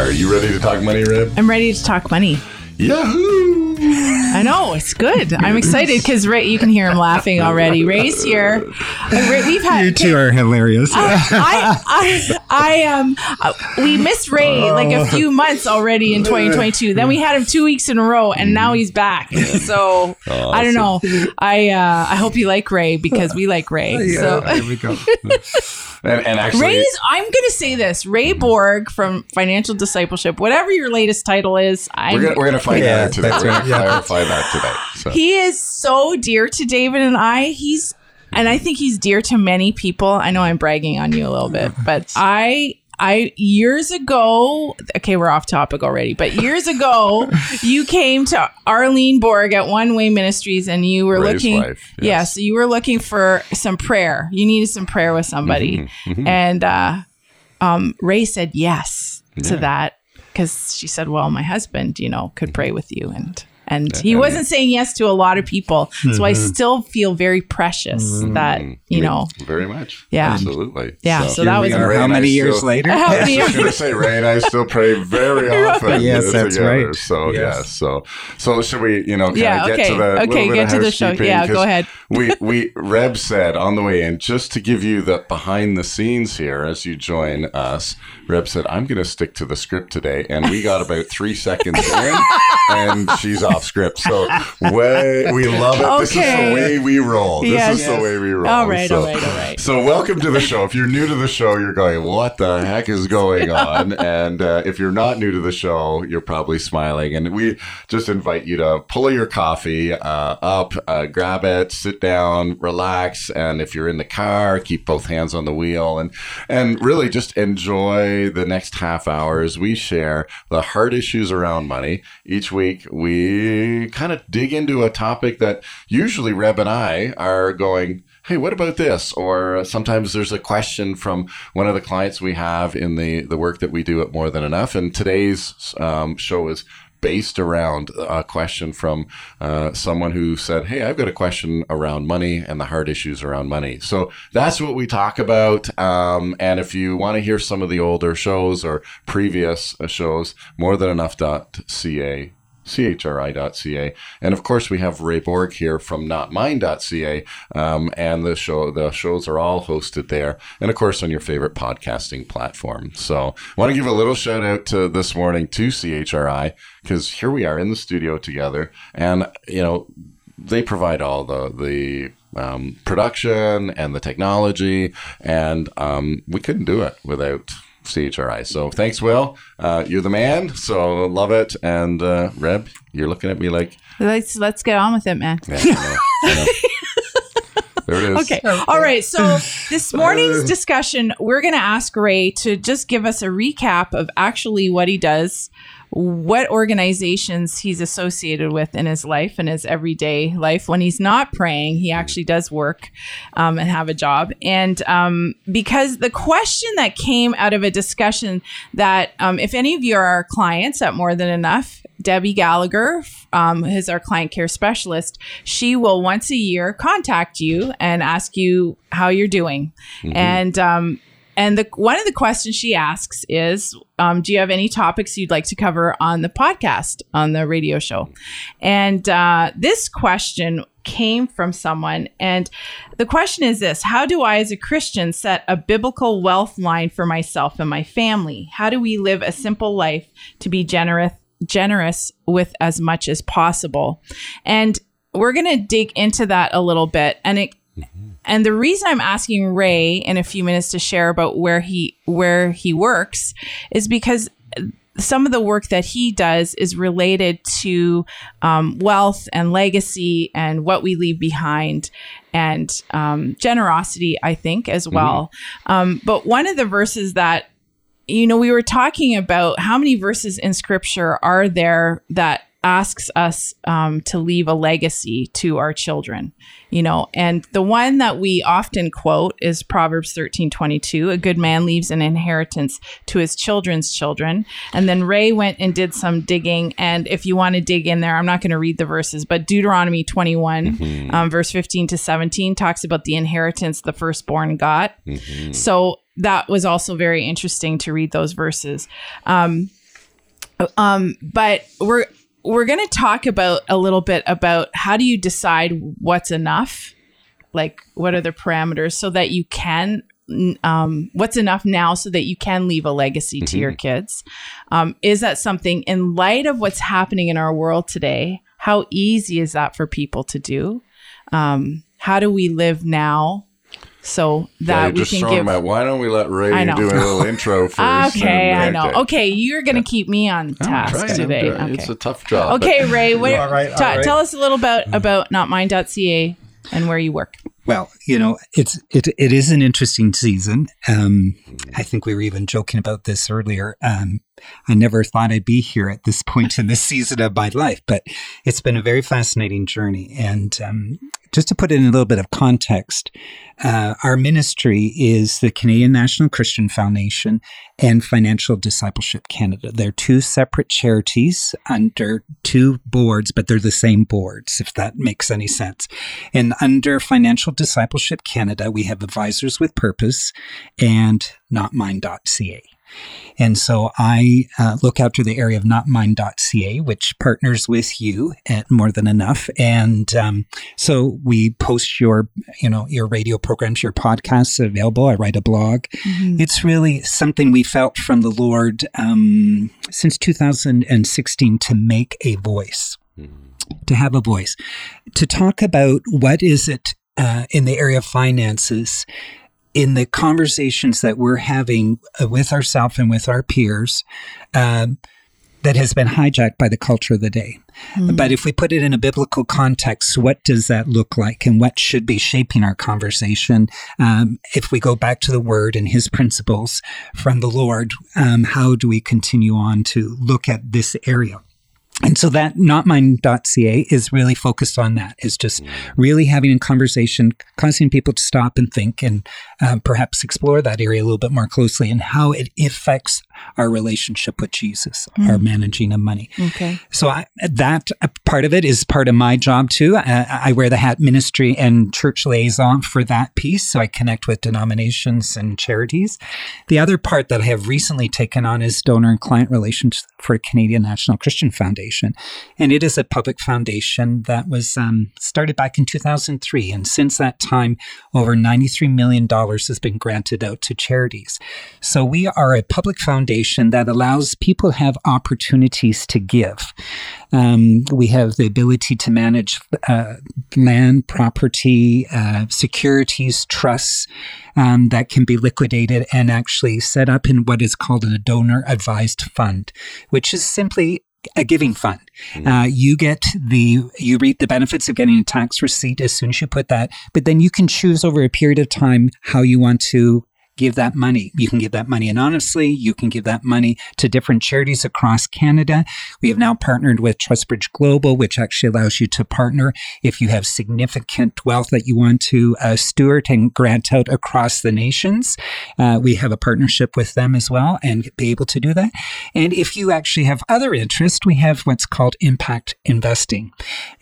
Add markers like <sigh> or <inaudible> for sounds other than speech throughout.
Are you ready to talk money, Reb? I'm ready to talk money. Yahoo! I know it's good. I'm excited because Ray, you can hear him laughing already. Ray's here. Uh, Ray, we've had You two are hilarious. I, I, I, um, uh, we missed Ray like a few months already in 2022. Then we had him two weeks in a row, and now he's back. So I don't know. I, uh, I hope you like Ray because we like Ray. So there we go. <laughs> And, and actually, Ray's. I'm going to say this: Ray Borg from Financial Discipleship, whatever your latest title is. I'm, we're gonna, we're gonna find Yeah, that out today. That's We're gonna right, yeah. clarify that today. So. he is so dear to David and I. He's and I think he's dear to many people. I know I'm bragging on you a little bit, but I I years ago, okay, we're off topic already, but years ago, you came to Arlene Borg at One Way Ministries and you were Ray's looking wife, Yeah, yes. so you were looking for some prayer. You needed some prayer with somebody. Mm-hmm, And uh um Ray said yes to that because she said, Well, my husband, you know, could pray with you and and he wasn't saying yes to a lot of people. So I mm-hmm. still feel very precious mm-hmm. that, you know, very much. Yeah. absolutely. Yeah, so that was How and I many years still- later? <laughs> How many <laughs> I was going to say Ray and I still pray very <laughs> often. Yes, that's together. right. So Yes. yeah, so so should we, you know, kind Yeah, of get okay. to the Okay, get to the show. Yeah, Go ahead. We we Reb said on the way in, just to give you the behind the scenes here as you join us. Reb said, "I'm going to stick to the script today," and we got about three seconds in, and she's off script. So way we love it. This is the way we roll. This Yes. is the way we roll. All right, so, all right, all right. so welcome to the show. If you're new to the show, you're going, "What the heck is going <laughs> on?" and uh, if you're not new to the show, you're probably smiling. And we just invite you to pull your coffee uh, up, uh, grab it, sit down, relax, and if you're in the car, keep both hands on the wheel, and and really just enjoy the next half hours. We share the hard issues around money each week. We kind of dig into a topic that usually Reb and I are going hey, what about this? Or sometimes there's a question from one of the clients we have in the, the work that we do at More Than Enough. And today's um, show is based around a question from uh, someone who said, Hey, I've got a question around money and the hard issues around money. So that's what we talk about. Um, and if you want to hear some of the older shows or previous uh, shows, more than enough.ca chri.ca and of course we have ray borg here from notmine.ca um, and the show the shows are all hosted there and of course on your favorite podcasting platform. So i want to give a little shout out to this morning to chri because here we are in the studio together and you know they provide all the the um, production and the technology, and um, we couldn't do it without CHRI. So thanks, Will. Uh, you're the man. So love it. And uh, Reb, you're looking at me like, let's let's get on with it, man. yeah, I know, I know. <laughs> there it is. Okay. All right. So this <laughs> morning's discussion, we're going to ask Ray to just give us a recap of actually what he does, what organizations he's associated with in his life and his everyday life. When he's not praying, he actually does work um, and have a job. And um, because the question that came out of a discussion that, um, if any of you are our clients at More Than Enough, Debbie Gallagher um, is our client care specialist. She will once a year contact you and ask you how you're doing. And um, and the one of the questions she asks is, um, "Do you have any topics you'd like to cover on the podcast on the radio show?" And uh, this question came from someone, and the question is this: How do I, as a Christian, set a biblical wealth line for myself and my family? How do we live a simple life to be generous? generous with as much as possible. And we're going to dig into that a little bit. And it and the reason I'm asking Ray in a few minutes to share about where he where he works is because some of the work that he does is related to um, wealth and legacy and what we leave behind and um, generosity, I think, as well. Um, but one of the verses that you know, we were talking about how many verses in scripture are there that asks us um, to leave a legacy to our children you know? And the one that we often quote is proverbs 13 22 a good man leaves an inheritance to his children's children. And then ray went and did some digging and if you want to dig in there i'm not going to read the verses but deuteronomy 21 um, verse 15 to 17 talks about the inheritance the firstborn got. So that was also very interesting to read those verses. Um, um, but we're we're going to talk about a little bit about how do you decide what's enough? Like what are the parameters so that you can um, what's enough now so that you can leave a legacy to your kids? Um, is that something in light of what's happening in our world today how easy is that for people to do? Um, how do we live now so Yeah, that you're we just can give them out. Why don't we let Ray do a little <laughs> intro first? okay and- i know okay you're gonna keep me on task today okay It's a tough job. Okay, Ray. What, All right, all ta- right. Tell us a little bit about mm. notmine.ca and where you work. Well, you know, it's it it is an interesting season. Um, I think we were even joking about this earlier. Um, I never thought I'd be here at this point in this <laughs> season of my life, but it's been a very fascinating journey. And um, just to put it in a little bit of context, uh, our ministry is the Canadian National Christian Foundation and Financial Discipleship Canada. They're two separate charities under two boards, but they're the same boards, if that makes any sense. And under Financial Discipleship Canada, we have Advisors with Purpose and NotMine.ca. And so I uh, look after the area of notmine.ca, which partners with you at More Than Enough. And um, so we post your, you know, your radio programs, your podcasts available. I write a blog. It's really something we felt from the Lord um, since 2016 to make a voice, to have a voice, to talk about what is it uh, in the area of finances in the conversations that we're having uh, with ourselves and with our peers um, that has been hijacked by the culture of the day. But if we put it in a biblical context, what does that look like and what should be shaping our conversation? Um, if we go back to the word and his principles from the Lord, um, how do we continue on to look at this area? And so that notmine.ca is really focused on that, is just really having a conversation, causing people to stop and think and um, perhaps explore that area a little bit more closely and how it affects our relationship with Jesus, our managing of money. Okay. So I, that uh, part of it is part of my job too. I, I wear the hat ministry and church liaison for that piece. So I connect with denominations and charities. The other part that I have recently taken on is donor and client relations for Canadian National Christian Foundation. And it is a public foundation that was um, started back in 2003. And since that time, over $93 million has been granted out to charities. So we are a public foundation that allows people to have opportunities to give. Um, we have the ability to manage uh, land, property, uh, securities, trusts um, that can be liquidated and actually set up in what is called a donor advised fund, which is simply a giving fund. Uh, you get the you reap the benefits of getting a tax receipt as soon as you put that, but then you can choose over a period of time how you want to give that money. You can give that money anonymously. You can give that money to different charities across Canada. We have now partnered with TrustBridge Global, which actually allows you to partner if you have significant wealth that you want to uh, steward and grant out across the nations. Uh, we have a partnership with them as well and be able to do that. And if you actually have other interest, we have what's called impact investing.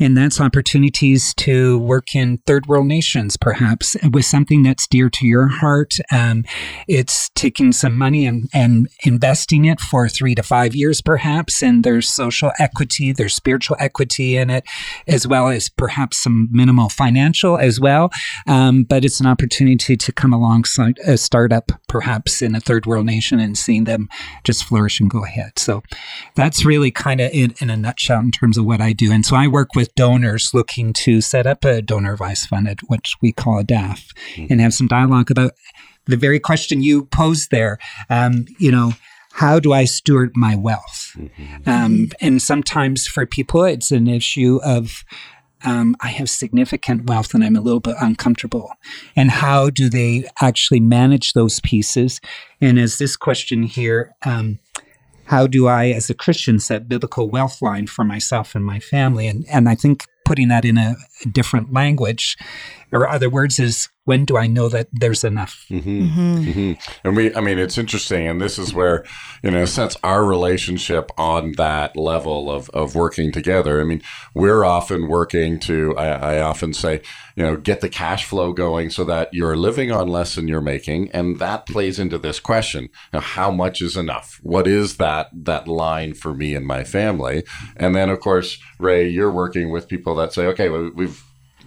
And that's opportunities to work in third world nations, perhaps, with something that's dear to your heart. Um, it's taking some money and, and investing it for three to five years, perhaps. And there's social equity, there's spiritual equity in it, as well as perhaps some minimal financial as well. Um, but it's an opportunity to come alongside a startup, perhaps in a third world nation, and seeing them just flourish and go ahead. So that's really kind of in, in a nutshell in terms of what I do. And so I work with donors looking to set up a donor advice fund, which we call a DAF, and have some dialogue about the very question you posed there. Um, you know, how do I steward my wealth? Um, and sometimes for people, it's an issue of um, I have significant wealth and I'm a little bit uncomfortable. And how do they actually manage those pieces? And as this question here, um, how do I, as a Christian, set biblical wealth line for myself and my family? And and I think putting that in a, a different language, or other words, is when do I know that there's enough? Mm-hmm. Mm-hmm. Mm-hmm. And we, I mean, it's interesting, and this is where, you know, since our relationship on that level of, of working together. I mean, we're often working to, I, I often say, you know, get the cash flow going so that you're living on less than you're making, and that plays into this question: now, how much is enough? What is that that line for me and my family? And then, of course, Ray, you're working with people that say, okay, well, we've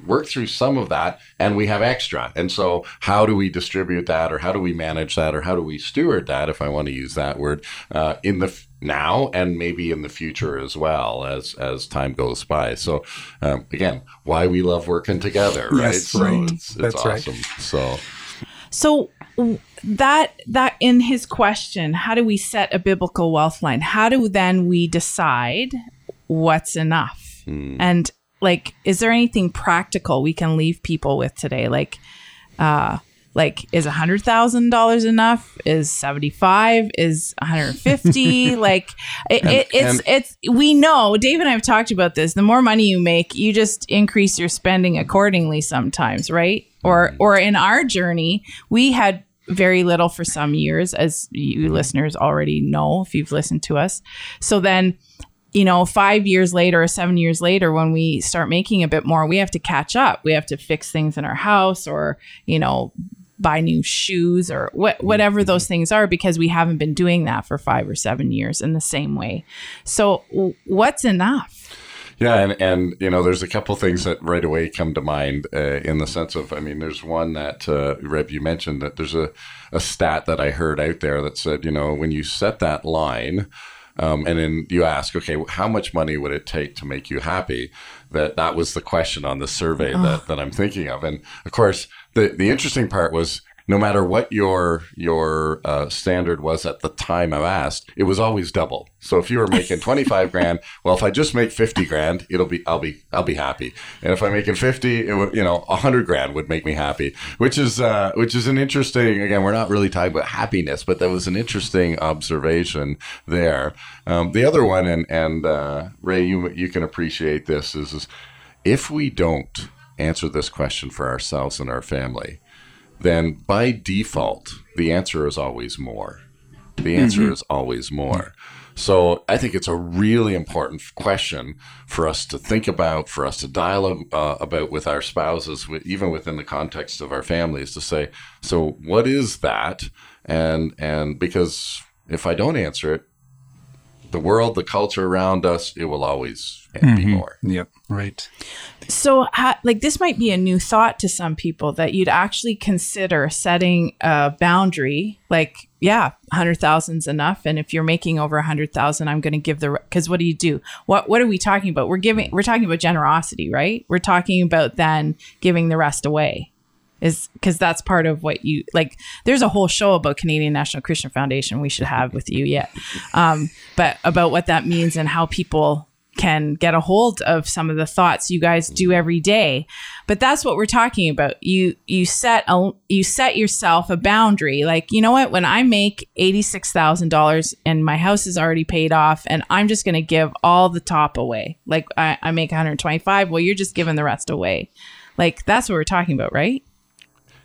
work through some of that and we have extra. And so, how do we distribute that or how do we manage that or how do we steward that, if I want to use that word, uh, in the f- now and maybe in the future as well as as time goes by. So, um, again, why we love working together, right? Yes, so right. it's, it's That's right. awesome. So, So that that in his question, how do we set a biblical wealth line? How do then we decide what's enough? And like, is there anything practical we can leave people with today? Like, uh, like is a hundred thousand dollars enough? Is seventy five? Is one hundred fifty? <laughs> like, it, it, it's it's we know. Dave and I have talked about this. The more money you make, you just increase your spending accordingly. Sometimes, right? Or or in our journey, we had very little for some years, as you listeners already know if you've listened to us. So then you know, five years later or seven years later, when we start making a bit more, we have to catch up. We have to fix things in our house or, you know, buy new shoes or what, whatever those things are because we haven't been doing that for five or seven years in the same way. So, w- what's enough? Yeah, and and you know, there's a couple things that right away come to mind uh, in the sense of, I mean, there's one that uh, Reb you mentioned that there's a a stat that I heard out there that said, you know, when you set that line. Um, and then you ask, okay, how much money would it take to make you happy? That that was the question on the survey that, that I'm thinking of. And of course, the the interesting part was no matter what your your uh, standard was at the time I asked, it was always double. So if you were making <laughs> twenty five grand, well, if I just make fifty grand, it'll be I'll be I'll be happy. And if I'm making fifty, it would you know hundred grand would make me happy, which is uh, which is an interesting. Again, we're not really talking about happiness, but that was an interesting observation there. Um, the other one, and and uh, Ray, you you can appreciate this is, is if we don't answer this question for ourselves and our family then by default, the answer is always more. The answer is always more. So I think it's a really important question for us to think about, for us to dialogue uh, about with our spouses, even within the context of our families, to say, so what is that? And and because if I don't answer it, the world, the culture around us, it will always be more. Yep. Right. So, like, this might be a new thought to some people that you'd actually consider setting a boundary. Like, yeah, hundred thousand's enough, and if you're making over a hundred thousand, I'm going to give the because what do you do? What What are we talking about? We're giving. We're talking about generosity, right? We're talking about then giving the rest away. Is because that's part of what you like. There's a whole show about Canadian National Christian Foundation we should have with you yet, um, but about what that means and how people can get a hold of some of the thoughts you guys do every day. But that's what we're talking about. You you set a you set yourself a boundary. Like you know what? When i make $86000 and my house is already paid off and i'm just going to give all the top away. Like I, I make 125 well you're just giving the rest away. Like that's what we're talking about right?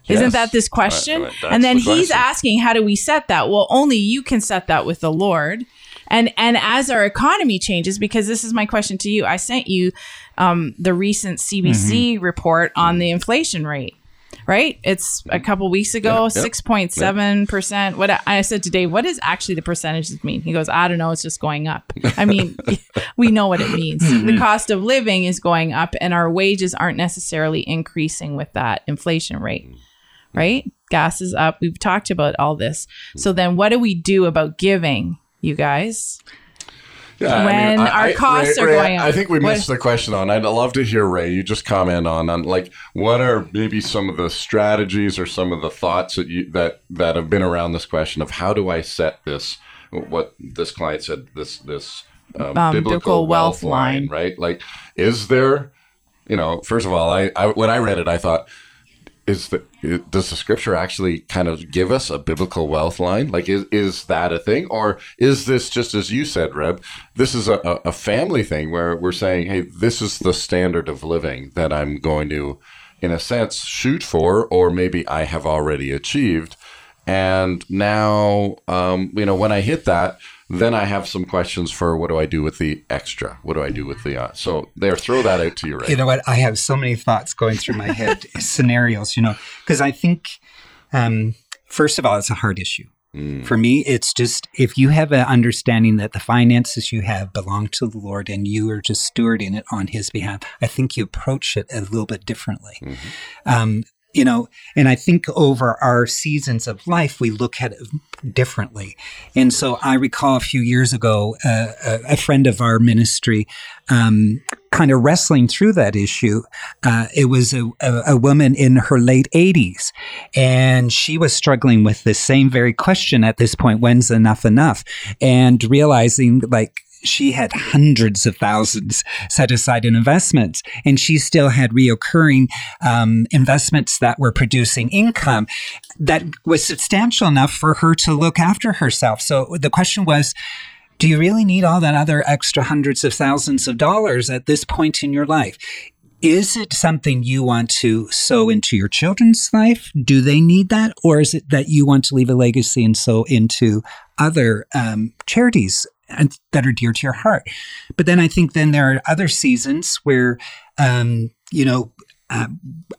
Isn't that this question? Right, right, and then the he's asking, how do we set that? Well, only you can set that with the Lord. And and as our economy changes, because this is my question to you, I sent you um, the recent CBC Mm-hmm. report on the inflation rate. Right, it's a couple weeks ago, Yeah, yeah. six point seven percent. What I- said to Dave, what does actually the percentages mean? He goes, I don't know, it's just going up. I mean, <laughs> we know what it means. <laughs> Mm-hmm. The cost of living is going up, and our wages aren't necessarily increasing with that inflation rate right? Gas is up. We've talked about all this. So then what do we do about giving, you guys? Yeah, when our costs are going up. I think we What- missed the question on. I'd love to hear Ray. You just comment on on like what are maybe some of the strategies or some of the thoughts that you that that have been around this question of how do I set this? What this client said this this um, Um, biblical, biblical wealth wealth line. line, right? Like, is there you know, first of all, I, I when I read it, I thought, is the does the scripture actually kind of give us a biblical wealth line? Like, is is that a thing, or is this just as you said, Reb? This is a, a family thing where we're saying, hey, this is the standard of living that I'm going to, in a sense, shoot for, or maybe I have already achieved, and now, um, you know, when I hit that then I have some questions for what do I do with the extra? What do I do with the uh, so there? Throw that out to you, right? You know what? I have so many thoughts going through my head, <laughs> scenarios. You know, because I think um, first of all, it's a hard issue. Mm. For me, it's just if you have an understanding that the finances you have belong to the Lord and you are just stewarding it on His behalf, I think you approach it a little bit differently. Mm-hmm. Um, you know, and I think over our seasons of life, we look at it differently. And so I recall a few years ago, uh, a, a friend of our ministry, um, kind of wrestling through that issue. Uh, it was a, a, a, woman in her late 80s, and she was struggling with the same very question at this point when's enough enough? And realizing, like, she had hundreds of thousands set aside in investments, and she still had reoccurring um, investments that were producing income that was substantial enough for her to look after herself. So the question was, do you really need all that other extra hundreds of thousands of dollars at this point in your life? Is it something you want to sow into your children's life? Do they need that? Or is it that you want to leave a legacy and sow into other um, charities that are dear to your heart. But then I think then there are other seasons where, um, you know, uh,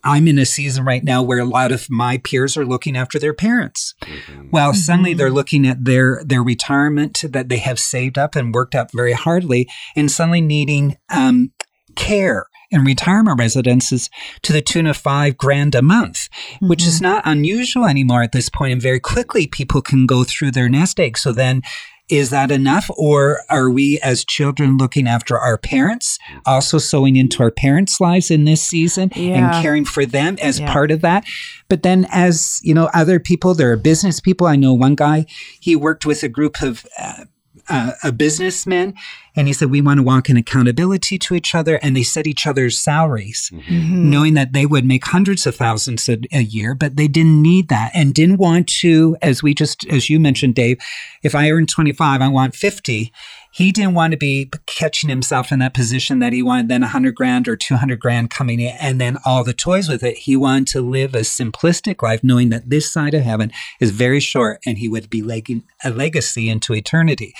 I'm in a season right now where a lot of my peers are looking after their parents. Mm-hmm. Well, mm-hmm. suddenly they're looking at their their retirement that they have saved up and worked up very hardly, and suddenly needing um, care in retirement residences to the tune of five grand a month, mm-hmm. which is mm-hmm. not unusual anymore at this point. And very quickly, people can go through their nest egg. So then is that enough? Or are we as children looking after our parents, also sowing into our parents' lives in this season yeah. and caring for them as yeah. part of that? But then as, you know, other people, there are business people. I know one guy, he worked with a group of uh, uh, a businessman and he said we want to walk in accountability to each other and they set each other's salaries mm-hmm. knowing that they would make hundreds of thousands a, a, year but they didn't need that and didn't want to as we just as you mentioned dave if i earn 25 i want 50 he didn't want to be catching himself in that position that he wanted then 100 grand or 200 grand coming in and then all the toys with it. He wanted to live a simplistic life, knowing that this side of heaven is very short and he would be legging a legacy into eternity.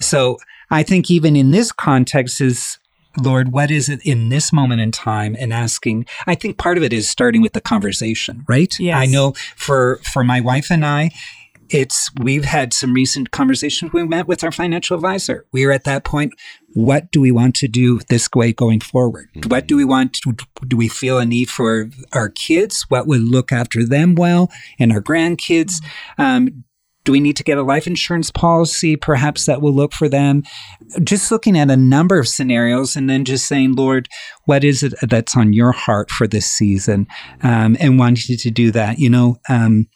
So I think even in this context is Lord, what is it in this moment in time? And asking, I think part of it is starting with the conversation, right? Yes. I know for for my wife and I, it's we've had some recent conversations. We met with our financial advisor. We are at that point. What do we want to do this way going forward? Mm-hmm. What do we want? To, do we feel a need for our kids? What would look after them well and our grandkids? Um, do we need to get a life insurance policy perhaps that will look for them just looking at a number of scenarios and then just saying lord what is it that's on your heart for this season um, and wanting to do that you know um,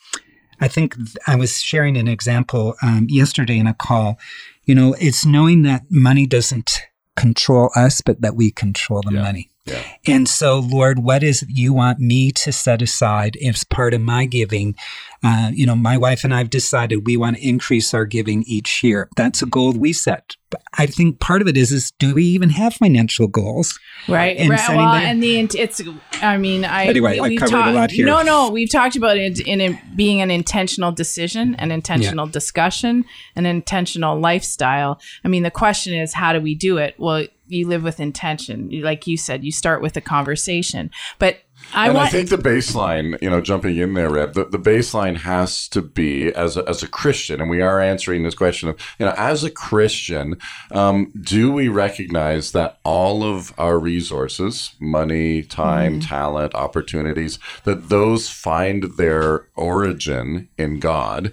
I think I was sharing an example um, yesterday in a call. You know, it's knowing that money doesn't control us, but that we control the yeah. money. Yeah. And so, Lord, what is it you want me to set aside as part of my giving? Uh, you know, my wife and I have decided we want to increase our giving each year. That's a goal we set. But I think part of it is, is do we even have financial goals? Right. right. Well, that? and the it's. I mean, I anyway, I covered ta- a lot here. No, no, we've talked about it in, in being an intentional decision, an intentional yeah. discussion, an intentional lifestyle. I mean, the question is, how do we do it? Well, you live with intention. Like you said, you start with a conversation. But I and want- I think the baseline, you know, jumping in there, Reb, the, the baseline has to be as a, as a Christian, and we are answering this question of, you know, as a Christian, um, do we recognize that all of our resources, money, time, mm-hmm. talent, opportunities, that those find their origin in God?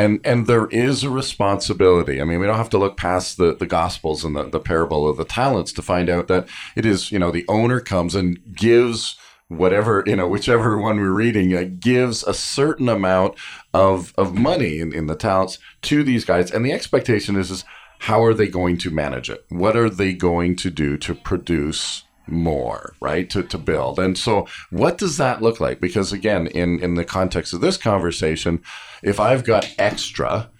And and there is a responsibility. I mean, we don't have to look past the the gospels and the, the parable of the talents to find out that it is you know the owner comes and gives whatever you know whichever one we're reading uh, gives a certain amount of of money in, in the talents to these guys and the expectation is is how are they going to manage it what are they going to do to produce more, right? To, to build. And so what does that look like? Because again, in, in the context of this conversation, if I've got extra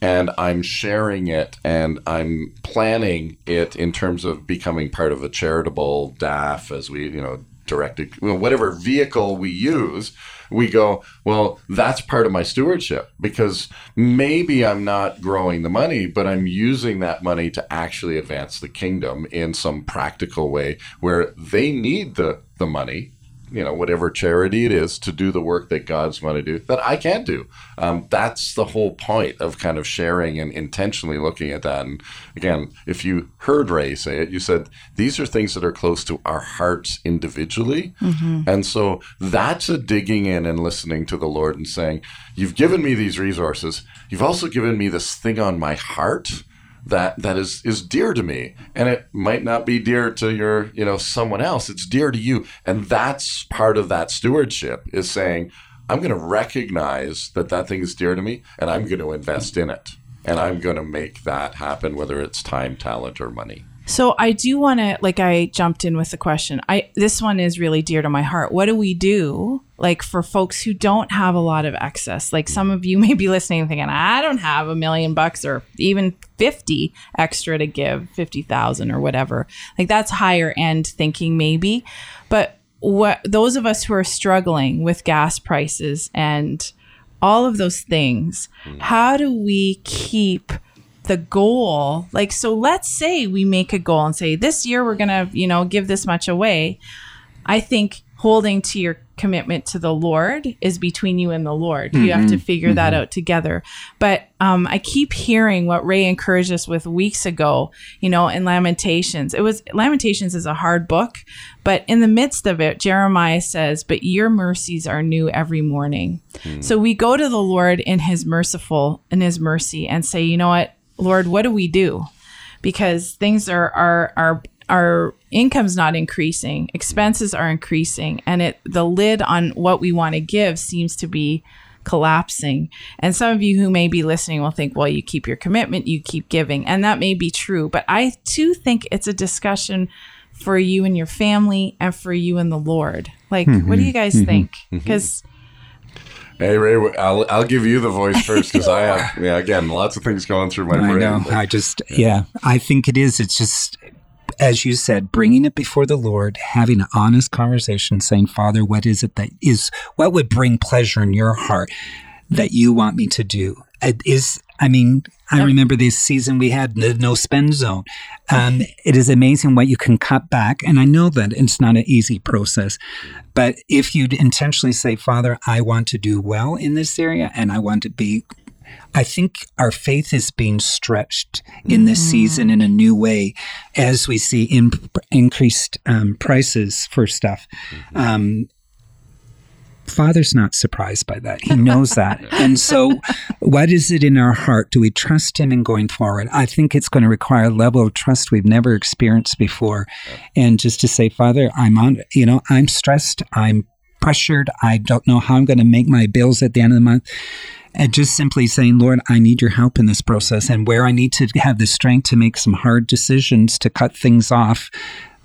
and I'm sharing it and I'm planning it in terms of becoming part of a charitable DAF as we, you know, directed, whatever vehicle we use, we go, well, that's part of my stewardship because maybe I'm not growing the money, but I'm using that money to actually advance the kingdom in some practical way where they need the, the money you know whatever charity it is to do the work that God's going to do that I can't do. Um, that's the whole point of kind of sharing and intentionally looking at that. And again, if you heard Ray say it, you said these are things that are close to our hearts individually, mm-hmm. and so that's a digging in and listening to the Lord and saying, "You've given me these resources. You've also given me this thing on my heart." That that is is dear to me. And it might not be dear to your you know someone else. It's dear to you. And that's part of that stewardship is saying i'm going to recognize that that thing is dear to me and i'm going to invest in it. And i'm going to make that happen whether it's time talent or money so I do want to like I jumped in with the question. I this one is really dear to my heart. What do we do like for folks who don't have a lot of excess? Like some of you may be listening thinking, I don't have a million bucks or even 50 extra to give, 50,000 or whatever. Like that's higher end thinking maybe. But what those of us who are struggling with gas prices and all of those things, mm. how do we keep the goal like so let's say we make a goal and say this year we're going to you know give this much away i think holding to your commitment to the lord is between you and the lord mm-hmm. you have to mm-hmm. figure mm-hmm. that out together but um, i keep hearing what ray encouraged us with weeks ago you know in lamentations it was lamentations is a hard book but in the midst of it jeremiah says but your mercies are new every morning mm. so we go to the lord in his merciful in his mercy and say you know what Lord, what do we do? Because things are are are our income's not increasing, expenses are increasing, and it the lid on what we want to give seems to be collapsing. And some of you who may be listening will think, well, you keep your commitment, you keep giving. And that may be true. But I too think it's a discussion for you and your family and for you and the Lord. Like, mm-hmm. what do mm-hmm. you guys mm-hmm. think? Because mm-hmm. Hey Ray, I'll I'll give you the voice first because I have <laughs> yeah again lots of things going through my I brain. I know. I just yeah, I think it is. It's just as you said, bringing it before the Lord, having an honest conversation, saying, Father, what is it that is what would bring pleasure in your heart that you want me to do? It is I mean, I remember this season we had the no spend zone. Um, it is amazing what you can cut back. And I know that it's not an easy process. But if you'd intentionally say, Father, I want to do well in this area and I want to be I think our faith is being stretched in this mm. season in a new way as we see in, increased um, prices for stuff. Mm-hmm. Um, Father's not surprised by that. He knows that. <laughs> and so, what is it in our heart? Do we trust Him in going forward? I think it's going to require a level of trust we've never experienced before. And just to say, Father, I'm on, you know, I'm stressed. I'm pressured. I don't know how I'm going to make my bills at the end of the month. And just simply saying, Lord, I need your help in this process. And where I need to have the strength to make some hard decisions to cut things off,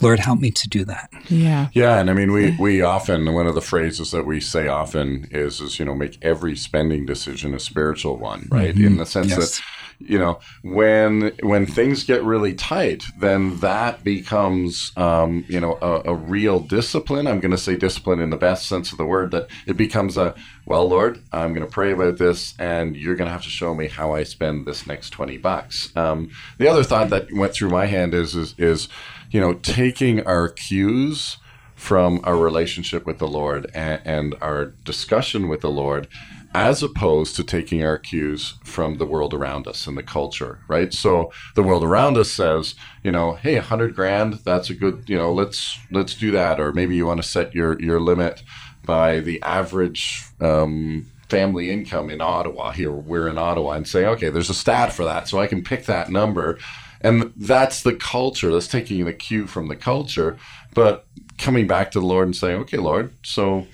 Lord, help me to do that. Yeah. Yeah. And I mean, we, we often, one of the phrases that we say often is, is, you know, make every spending decision a spiritual one, right? Mm-hmm. In the sense yes. that, you know, when, when things get really tight, then that becomes, um, you know, a, a real discipline. I'm going to say discipline in the best sense of the word, that it becomes a, well, Lord, I'm going to pray about this, and you're going to have to show me how I spend this next 20 bucks. Um, the other thought that went through my hand is, is, is you know, taking our cues from our relationship with the Lord and, and, our discussion with the Lord, as opposed to taking our cues from the world around us and the culture, right? So the world around us says, you know, hey, a hundred grand, that's a good, you know, let's let's do that, or maybe you want to set your your limit by the average. Um, family income in Ottawa here we're in Ottawa and say okay there's a stat for that so I can pick that number and that's the culture. That's taking the cue from the culture, but coming back to the Lord and saying, "Okay, Lord, so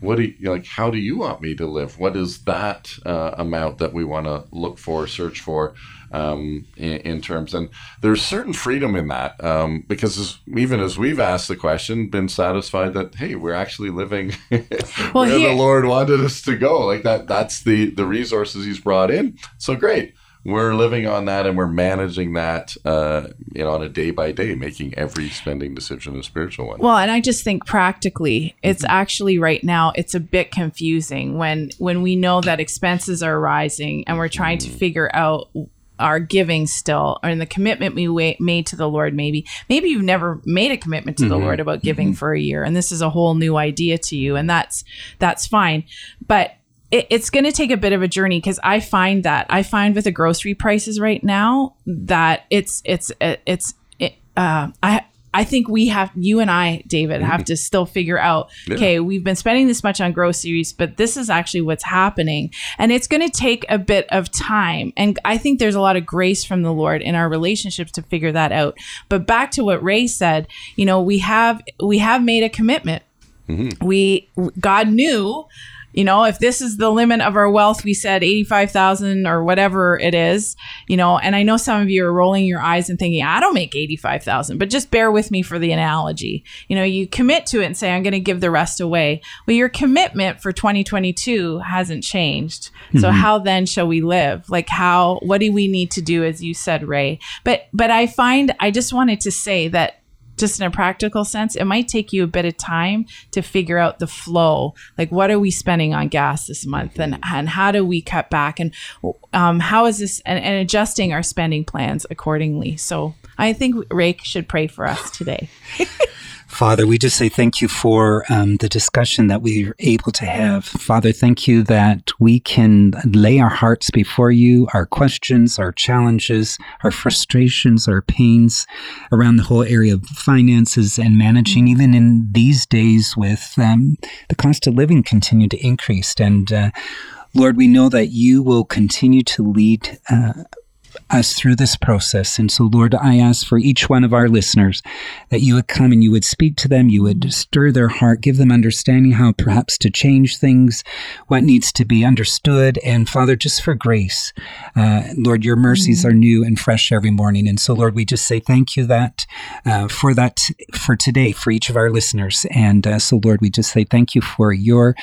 what do you like? How do you want me to live? What is that uh, amount that we want to look for, search for?" um, in, in, terms. And there's certain freedom in that um, because as, even as we've asked the question, been satisfied that hey, we're actually living <laughs> well, where the Lord wanted us to go. Like that, that's the the resources He's brought in. So great we're living on that and we're managing that uh, you know on a day by day making every spending decision a spiritual one well and i just think practically it's mm-hmm. actually right now it's a bit confusing when when we know that expenses are rising and we're trying mm-hmm. to figure out our giving still and the commitment we made to the lord maybe maybe you've never made a commitment to mm-hmm. the lord about giving mm-hmm. for a year and this is a whole new idea to you and that's that's fine but it, it's going to take a bit of a journey because I find that I find with the grocery prices right now that it's it's it's it, uh, I I think we have you and I, David, have mm-hmm. to still figure out. Yeah. Okay, we've been spending this much on groceries, but this is actually what's happening, and it's going to take a bit of time. And I think there's a lot of grace from the Lord in our relationships to figure that out. But back to what Ray said, you know, we have we have made a commitment. Mm-hmm. We God knew you know if this is the limit of our wealth we said 85,000 or whatever it is you know and i know some of you are rolling your eyes and thinking i don't make 85,000 but just bear with me for the analogy. You know you commit to it and say i'm going to give the rest away. Well your commitment for 2022 hasn't changed. Mm-hmm. so how then shall we live? Like how what do we need to do as you said ray? But but i find i just wanted to say that just in a practical sense, it might take you a bit of time to figure out the flow. Like, what are we spending on gas this month, and and how do we cut back, and um, how is this, and, and adjusting our spending plans accordingly. So, I think Rake should pray for us today. <laughs> Father, we just say thank you for um, the discussion that we are able to have. Father, thank you that we can lay our hearts before you, our questions, our challenges, our frustrations, our pains around the whole area of finances and managing, even in these days with um, the cost of living continue to increase. And uh, Lord, we know that you will continue to lead. Uh, us through this process. And so, Lord, I ask for each one of our listeners that you would come and you would speak to them, you would stir their heart, give them understanding how perhaps to change things, what needs to be understood. And Father, just for grace, uh, Lord, your mercies mm-hmm. are new and fresh every morning. And so, Lord, we just say thank you that uh, for that for today for each of our listeners. And uh, so, Lord, we just say thank you for your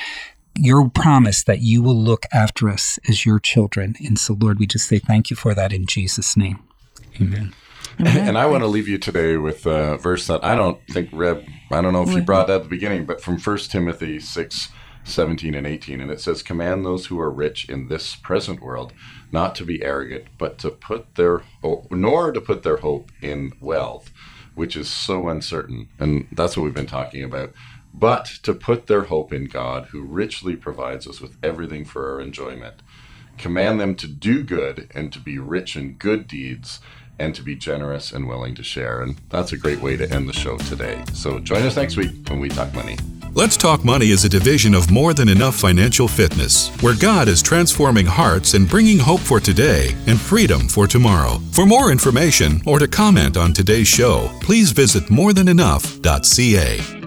your promise that you will look after us as your children. And so, Lord, we just say thank you for that in Jesus' name. Amen. And I want to leave you today with a verse that I don't think Reb, I don't know if you brought that at the beginning, but from 1 Timothy 6, 17 and 18. And it says, Command those who are rich in this present world not to be arrogant, but to put their, hope, nor to put their hope in wealth, which is so uncertain. And that's what we've been talking about but to put their hope in God, who richly provides us with everything for our enjoyment. Command them to do good and to be rich in good deeds and to be generous and willing to share. And that's a great way to end the show today. So join us next week when we talk money. Let's Talk Money is a division of More Than Enough Financial Fitness, where God is transforming hearts and bringing hope for today and freedom for tomorrow. For more information or to comment on today's show, please visit morethanenough.ca.